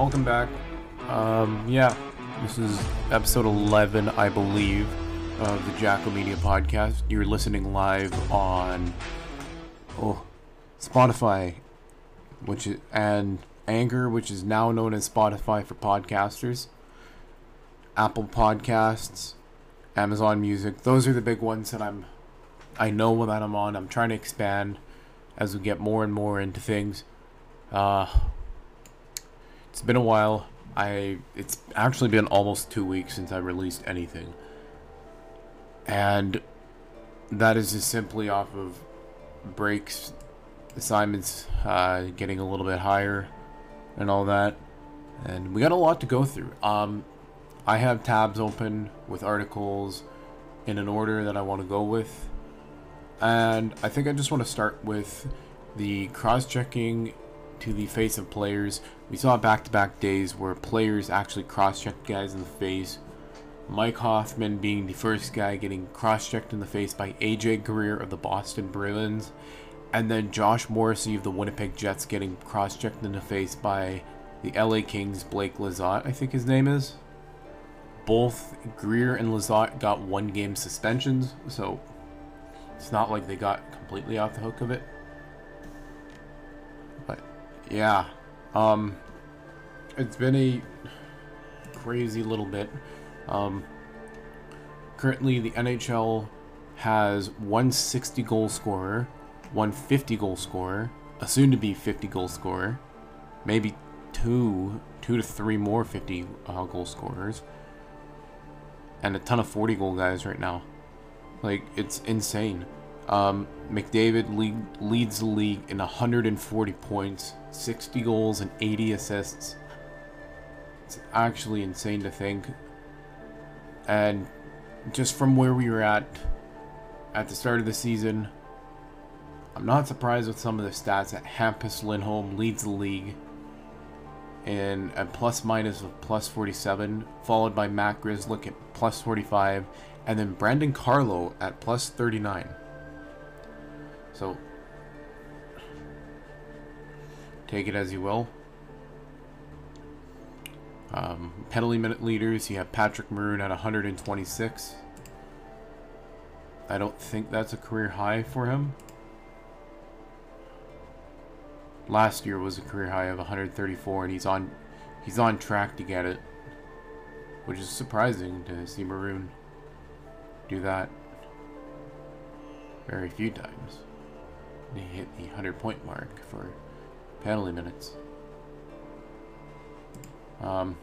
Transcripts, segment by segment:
welcome back. Um, yeah, this is episode 11, I believe, of the Jacko Media Podcast. You're listening live on oh, Spotify, which is, and Anchor, which is now known as Spotify for podcasters, Apple Podcasts, Amazon Music. Those are the big ones that I'm, I know that I'm on. I'm trying to expand as we get more and more into things. Uh, it's been a while. I it's actually been almost two weeks since I released anything, and that is just simply off of breaks, assignments uh, getting a little bit higher, and all that. And we got a lot to go through. Um, I have tabs open with articles in an order that I want to go with, and I think I just want to start with the cross-checking to the face of players. We saw back-to-back days where players actually cross-checked guys in the face. Mike Hoffman being the first guy getting cross-checked in the face by AJ Greer of the Boston Bruins. And then Josh Morrissey of the Winnipeg Jets getting cross-checked in the face by the LA Kings Blake Lizotte, I think his name is. Both Greer and Lizotte got one game suspensions, so it's not like they got completely off the hook of it yeah, um, it's been a crazy little bit. Um, currently, the NHL has one 60 goal scorer, one 50 goal scorer, a soon to be 50 goal scorer, maybe two, two to three more 50 uh, goal scorers, and a ton of 40 goal guys right now. Like, it's insane. Um, McDavid lead, leads the league in 140 points, 60 goals, and 80 assists. It's actually insane to think. And just from where we were at at the start of the season, I'm not surprised with some of the stats that Hampus Lindholm leads the league in a plus minus of plus 47, followed by Matt Grzelcyk at plus 45, and then Brandon Carlo at plus 39. So, take it as you will. Um, penalty minute leaders, you have Patrick Maroon at 126. I don't think that's a career high for him. Last year was a career high of 134, and he's on he's on track to get it, which is surprising to see Maroon do that very few times hit the 100 point mark for penalty minutes. Um,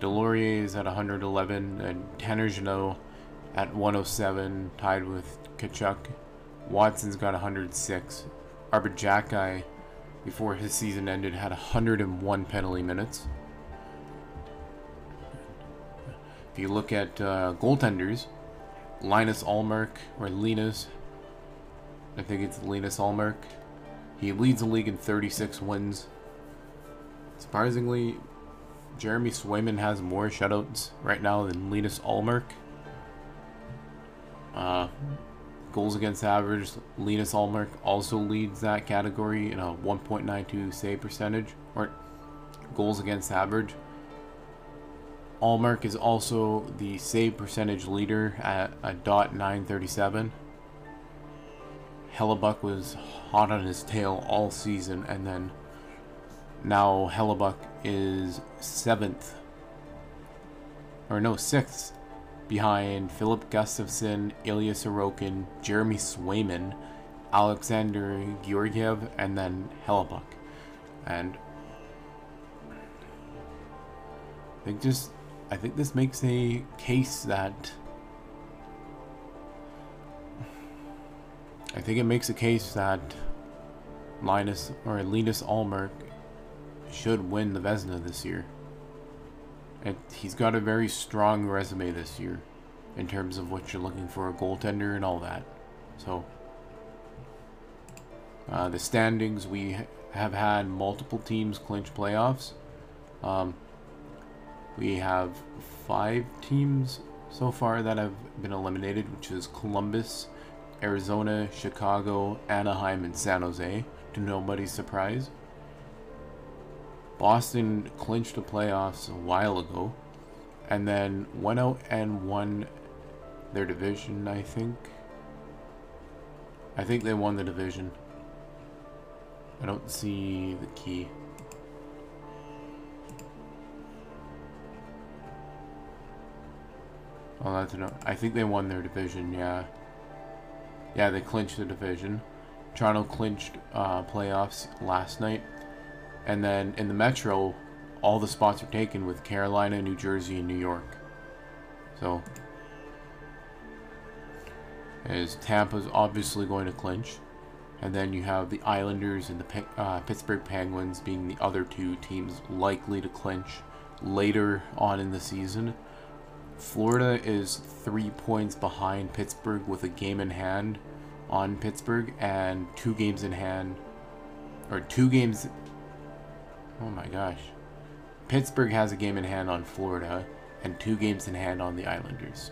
Deslauriers is at 111 and Tanner Jeannot at 107, tied with Tkachuk. Watson's got 106. Arber Xhekaj, before his season ended, had 101 penalty minutes. If you look at uh, goaltenders, Linus Ullmark, or Linus, I think it's Linus Ullmark. He leads the league in 36 wins. Surprisingly, Jeremy Swayman has more shutouts right now than Linus Ullmark. Uh, goals against average, Linus Ullmark also leads that category in a 1.92 save percentage, or goals against average. Ullmark is also the save percentage leader at a dot .937. Hellebuyck was hot on his tail all season, and then now Hellebuyck is seventh, or no, sixth, behind Filip Gustavsson, Ilya Sorokin, Jeremy Swayman, Alexander Georgiev, and then Hellebuyck. And I think just I think this makes a case that I think it makes a case that Linus or Linus Ullmark should win the Vezina this year. And he's got a very strong resume this year in terms of what you're looking for a goaltender and all that. So uh, the standings we have had multiple teams clinch playoffs. Um, we have five teams so far that have been eliminated, which is Columbus, Arizona, Chicago, Anaheim, and San Jose, to nobody's surprise. Boston clinched the playoffs a while ago, and then went out and won their division, I think. I think they won the division. I don't see the key. Oh, that's enough. I think they won their division, yeah. Yeah, they clinched the division. Toronto clinched uh, playoffs last night. And then in the Metro, all the spots are taken with Carolina, New Jersey, and New York. So, is Tampa's obviously going to clinch. And then you have the Islanders and the uh, Pittsburgh Penguins being the other two teams likely to clinch later on in the season. Florida is three points behind Pittsburgh with a game in hand on Pittsburgh and two games in hand, or two games. Oh my gosh. Pittsburgh has a game in hand on Florida and two games in hand on the Islanders.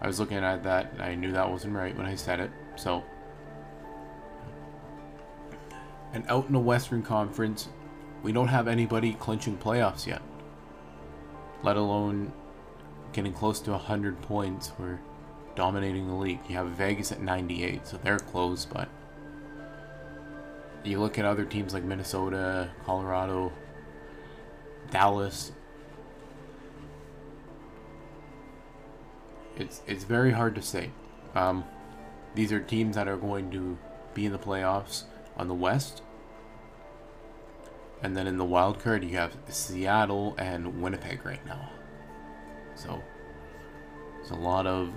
I was looking at that and I knew that wasn't right when I said it, so. And out in the Western Conference, we don't have anybody clinching playoffs yet. Let alone getting close to 100 points. We're dominating the league. You have Vegas at 98, so they're close, but you look at other teams like Minnesota, Colorado, Dallas. It's it's very hard to say. Um, these are teams that are going to be in the playoffs on the West. And then in the wild card, you have Seattle and Winnipeg right now. So, it's a lot of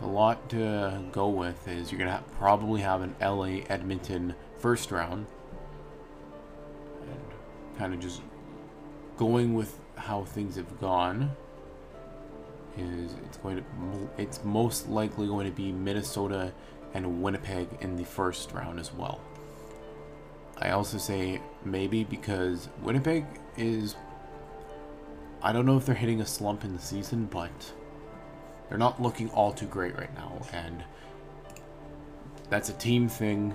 a lot to go with is you're gonna have, probably have an LA Edmonton first round and kind of just going with how things have gone is it's going to it's most likely going to be Minnesota and Winnipeg in the first round as well. I also say maybe because Winnipeg is I don't know if they're hitting a slump in the season, but they're not looking all too great right now, and that's a team thing.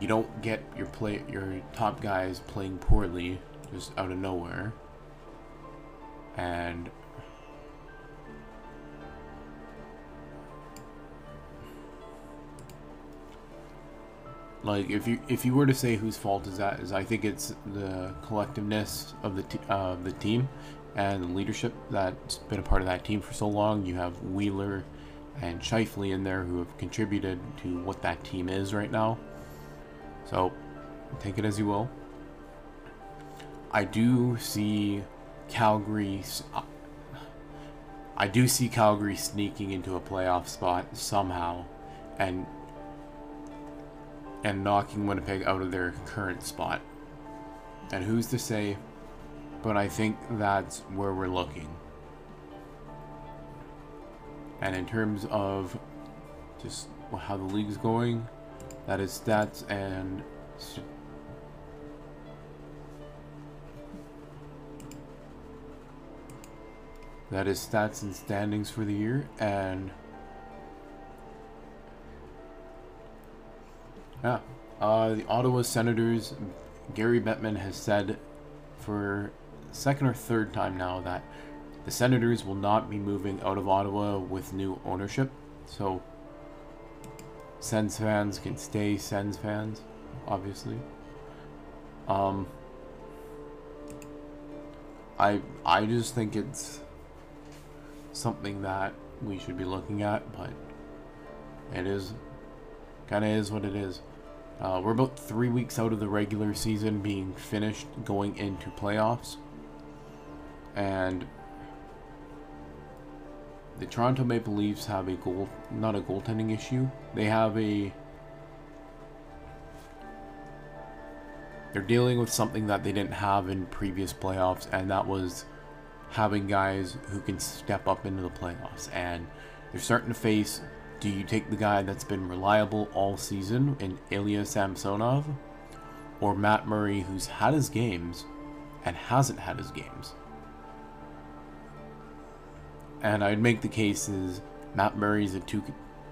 You don't get your play your top guys playing poorly just out of nowhere. And like if you if you were to say whose fault is that is I think it's the collectiveness of the uh, the team and the leadership that's been a part of that team for so long. You have Wheeler and Scheifele in there who have contributed to what that team is right now. So take it as you will. I do see Calgary. I do see Calgary sneaking into a playoff spot somehow, and and knocking Winnipeg out of their current spot. And who's to say but I think that's where we're looking. And in terms of just how the league's going, that is stats and that is stats and standings for the year and yeah uh, the Ottawa Senators Gary Bettman has said for second or third time now that the Senators will not be moving out of Ottawa with new ownership. So, Sens fans can stay Sens fans, obviously. Um, I I just think it's something that we should be looking at, but it is kind of is what it is. Uh, we're about three weeks out of the regular season being finished, going into playoffs and the Toronto Maple Leafs have a goal, not a goaltending issue. They have a. They're dealing with something that they didn't have in previous playoffs, and that was having guys who can step up into the playoffs. And they're starting to face do you take the guy that's been reliable all season in Ilya Samsonov, or Matt Murray, who's had his games and hasn't had his games? And I'd make the case is Matt Murray's a two.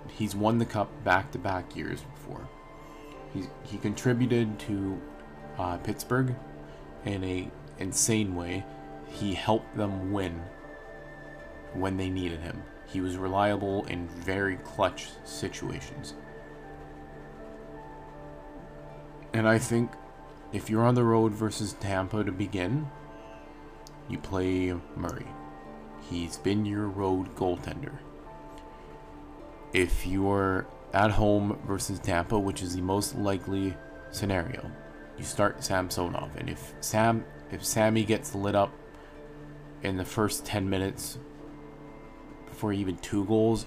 He's won the cup back to back years before. He he contributed to uh, Pittsburgh in a insane way. He helped them win when they needed him. He was reliable in very clutch situations. And I think if you're on the road versus Tampa to begin, you play Murray. He's been your road goaltender. If you're at home versus Tampa, which is the most likely scenario, you start Samsonov. And if Sam if Sammy gets lit up in the first 10 minutes before even two goals,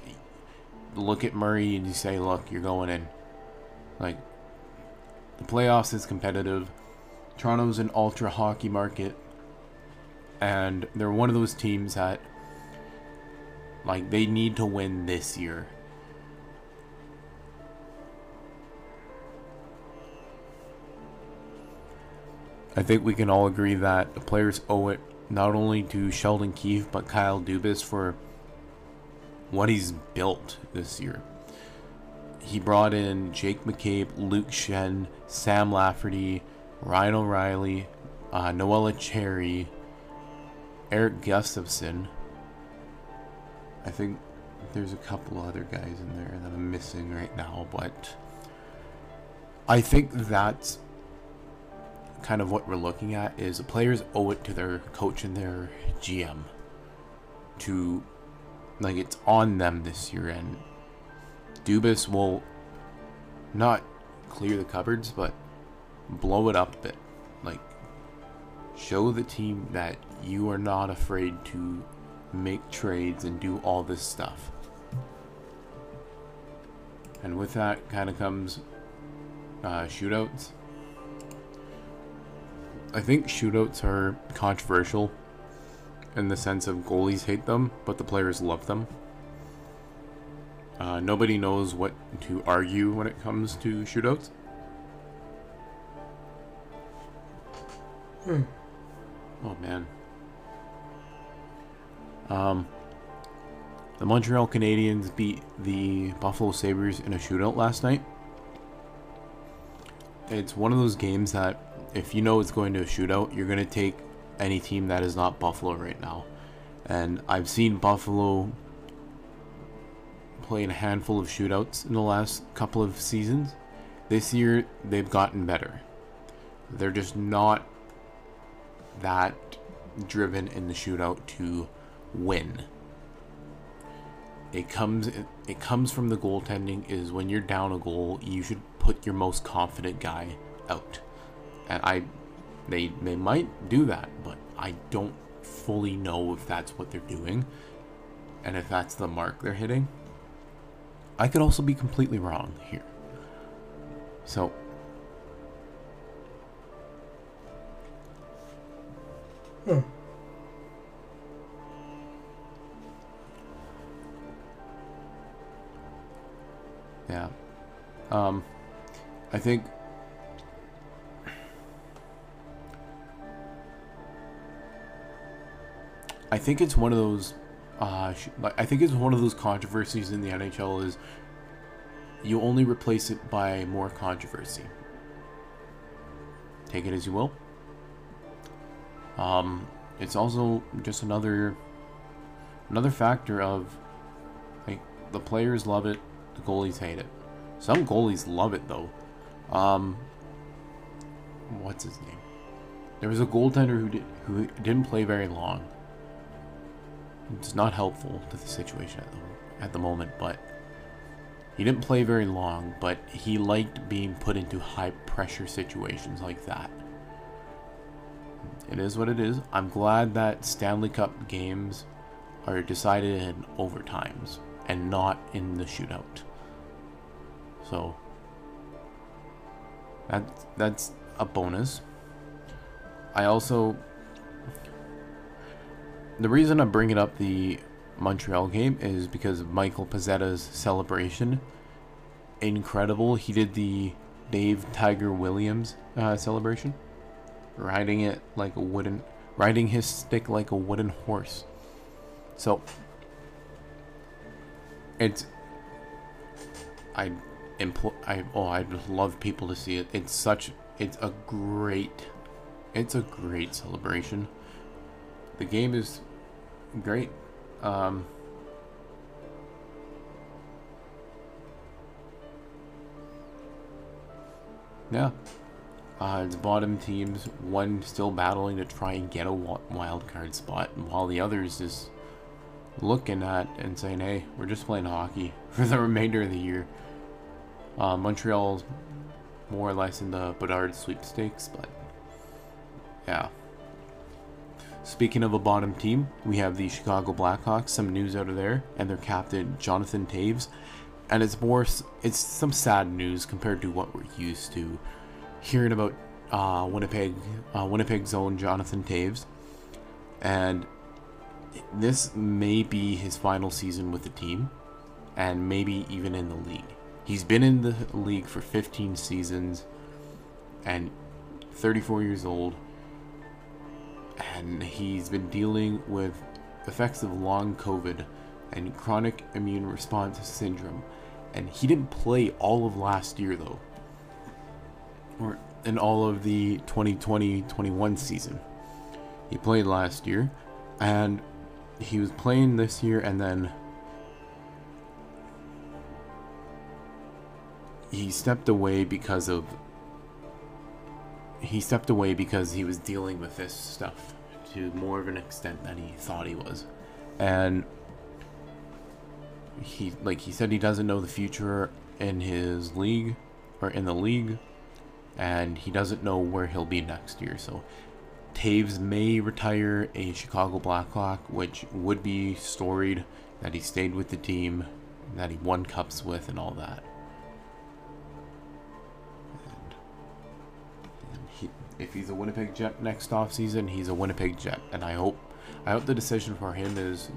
look at Murray and you say, look, you're going in. Like, the playoffs is competitive. Toronto's an ultra hockey market. And they're one of those teams that, like, they need to win this year. I think we can all agree that the players owe it not only to Sheldon Keefe but Kyle Dubas for what he's built this year. He brought in Jake McCabe, Luke Schenn, Sam Lafferty, Ryan O'Reilly, uh, Noel Acciari, Erik Gustafsson. I think there's a couple other guys in there that I'm missing right now, but I think that's kind of what we're looking at is the players owe it to their coach and their GM to like it's on them this year and Dubas will not clear the cupboards but blow it up a bit. Like show the team that you are not afraid to make trades and do all this stuff. And with that kind of comes uh, shootouts. I think shootouts are controversial in the sense of goalies hate them, but the players love them. Uh, nobody knows what to argue when it comes to shootouts. Hmm. Oh man. Um, the Montreal Canadiens beat the Buffalo Sabres in a shootout last night. It's one of those games that if you know it's going to a shootout, you're going to take any team that is not Buffalo right now. And I've seen Buffalo play in a handful of shootouts in the last couple of seasons. This year, they've gotten better. They're just not that driven in the shootout to win. It comes it comes from the goaltending is when you're down a goal, you should put your most confident guy out and I they they might do that, but I don't fully know if that's what they're doing and if that's the mark they're hitting. I could also be completely wrong here. So hmm. Yeah. Um I think I think it's one of those. Uh, I think it's one of those controversies in the NHL is you only replace it by more controversy. Take it as you will. Um, it's also just another another factor of like the players love it, the goalies hate it. Some goalies love it though. Um, what's his name? There was a goaltender who did who didn't play very long it's not helpful to the situation at the, at the moment, but he didn't play very long, but he liked being put into high pressure situations like that. It is what it is. I'm glad that Stanley Cup games are decided in overtimes and not in the shootout. So that that's a bonus. I also the reason I'm bringing up the Montreal game is because of Michael Pezzetta's celebration. Incredible. He did the Dave Tiger Williams uh, celebration. Riding it like a wooden... Riding his stick like a wooden horse. So... It's... I... impl- I oh I'd love people to see it. It's such it's a great it's a great celebration. The game is great. Um, yeah. Uh, the bottom teams, one still battling to try and get a wild card spot, while the others just looking at and saying, hey, we're just playing hockey for the remainder of the year. Uh, Montreal's more or less in the Bedard sweepstakes, but yeah. Speaking of a bottom team, we have the Chicago Blackhawks. Some news out of there, and their captain Jonathan Toews, and it's more it's some sad news compared to what we're used to hearing about uh, Winnipeg uh, Winnipeg's own Jonathan Toews, and this may be his final season with the team, and maybe even in the league. He's been in the league for 15 seasons, and 34 years old and he's been dealing with effects of long COVID and chronic immune response syndrome. And he didn't play all of last year though, or in all of the 2020-21 season. He played last year, and he was playing this year, and then he stepped away because of he stepped away because he was dealing with this stuff to more of an extent than he thought he was. And he like he said he doesn't know the future in his league or in the league and he doesn't know where he'll be next year. So Toews may retire a Chicago Blackhawk, which would be storied that he stayed with the team, that he won cups with and all that. If he's a Winnipeg Jet next offseason, he's a Winnipeg Jet. And I hope I hope the decision for him is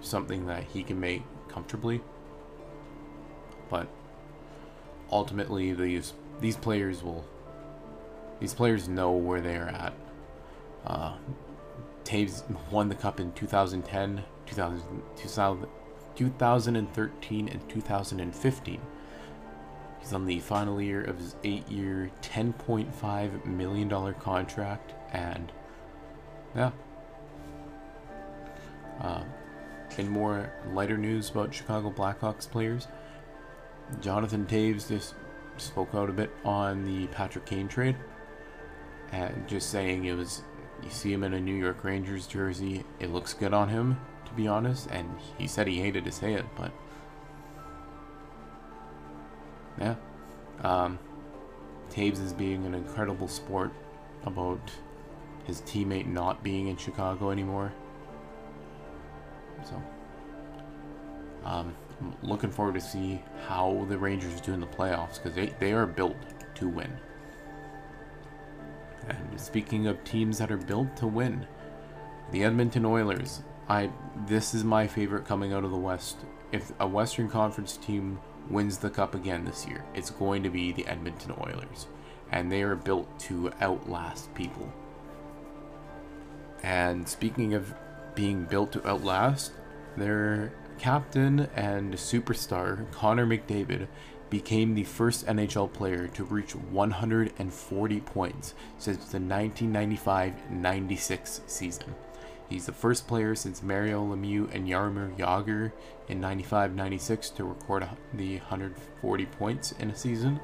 something that he can make comfortably. But ultimately these these players will these players know where they're at. Uh, Toews won the cup in 2010, 2000, 2013, and 2015. He's on the final year of his eight-year, $10.5 million contract, and yeah. Um, in more lighter news about Chicago Blackhawks players, Jonathan Toews just spoke out a bit on the Patrick Kane trade, and just saying it was. You see him in a New York Rangers jersey. It looks good on him, to be honest. And he said he hated to say it, but yeah. Um, Toews is being an incredible sport about his teammate not being in Chicago anymore. So, um, I'm looking forward to see how the Rangers do in the playoffs because they, they are built to win. And speaking of teams that are built to win, the Edmonton Oilers. I this is my favorite coming out of the West. If a Western Conference team wins the cup again this year, it's going to be the Edmonton Oilers. And they are built to outlast people. And speaking of being built to outlast, their captain and superstar, Connor McDavid, became the first NHL player to reach 140 points since the 1995 96 season. He's the first player since Mario Lemieux and Jaromir Jagr in 95-96 to record the 140 points in a season.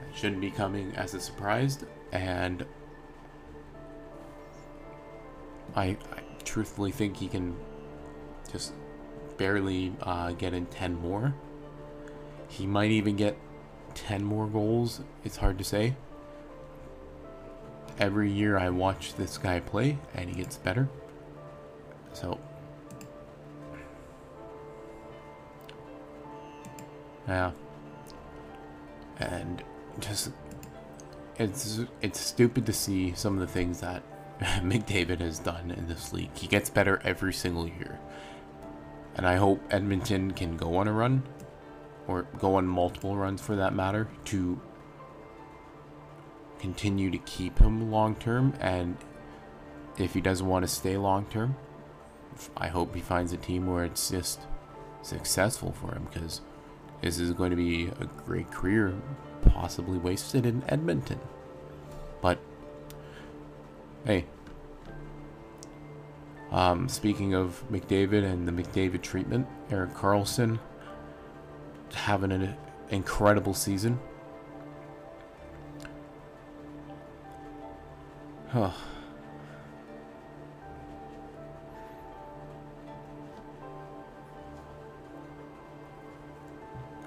That shouldn't be coming as a surprise, and I, I truthfully think he can just barely uh, get in 10 more. He might even get 10 more goals. It's hard to say every year I watch this guy play and he gets better. So yeah. And just it's it's stupid to see some of the things that McDavid has done in this league. He gets better every single year. And I hope Edmonton can go on a run or go on multiple runs for that matter to continue to keep him long term and if he doesn't want to stay long term I hope he finds a team where it's just successful for him because this is going to be a great career, possibly wasted in Edmonton. But hey, um, speaking of McDavid and the McDavid treatment, Erik Karlsson having an incredible season. Huh.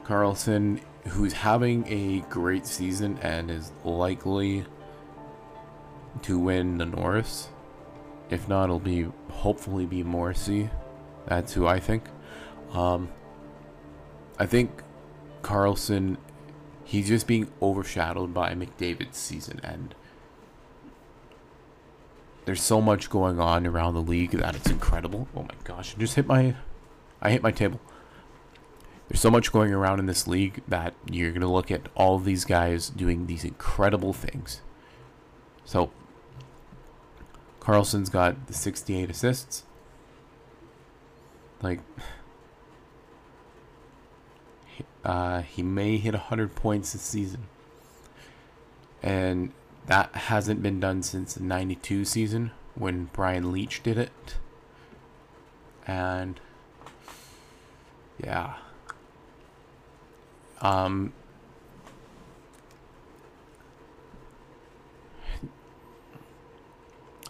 Karlsson, who's having a great season and is likely to win the Norris. If not, it'll be hopefully be Morrissey. That's who I think. Um, I think Karlsson, he's just being overshadowed by McDavid's season, and there's so much going on around the league that it's incredible. Oh my gosh! I just hit my, I hit my table. There's so much going around in this league that you're going to look at all these guys doing these incredible things. So, Karlsson's got the 68 assists. Like, uh, he may hit 100 points this season. And that hasn't been done since the 92 season when Brian Leetch did it. And, yeah. Um,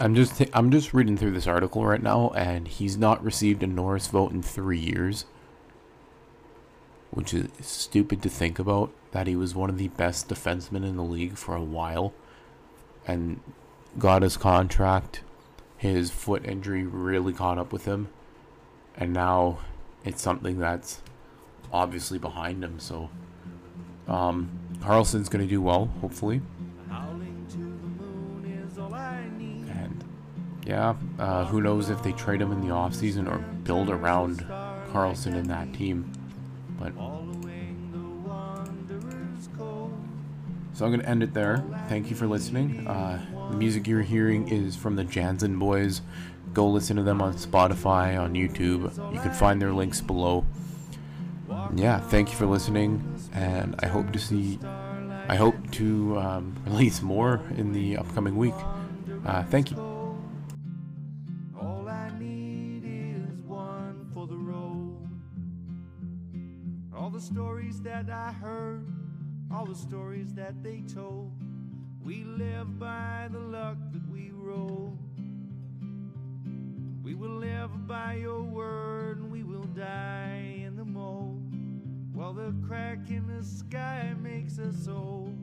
I'm just I'm just reading through this article right now, and he's not received a Norris vote in three years, which is stupid to think about. That he was one of the best defensemen in the league for a while, and got his contract. His foot injury really caught up with him, and now it's something that's obviously behind him. So um, Karlsson's going to do well, hopefully. And yeah, uh, who knows if they trade him in the offseason or build around Karlsson in that team. But so I'm going to end it there. Thank you for listening. Uh, the music you're hearing is from the Janzen Boys. Go listen to them on Spotify, on YouTube. You can find their links below yeah, thank you for listening, and I hope to see, I hope to um, release more in the upcoming week. Uh, thank you. Stories that I heard, all the stories that they told. We live by the luck that we roll. We will live by your word, and we will die in the mold. While the crack in the sky makes us old.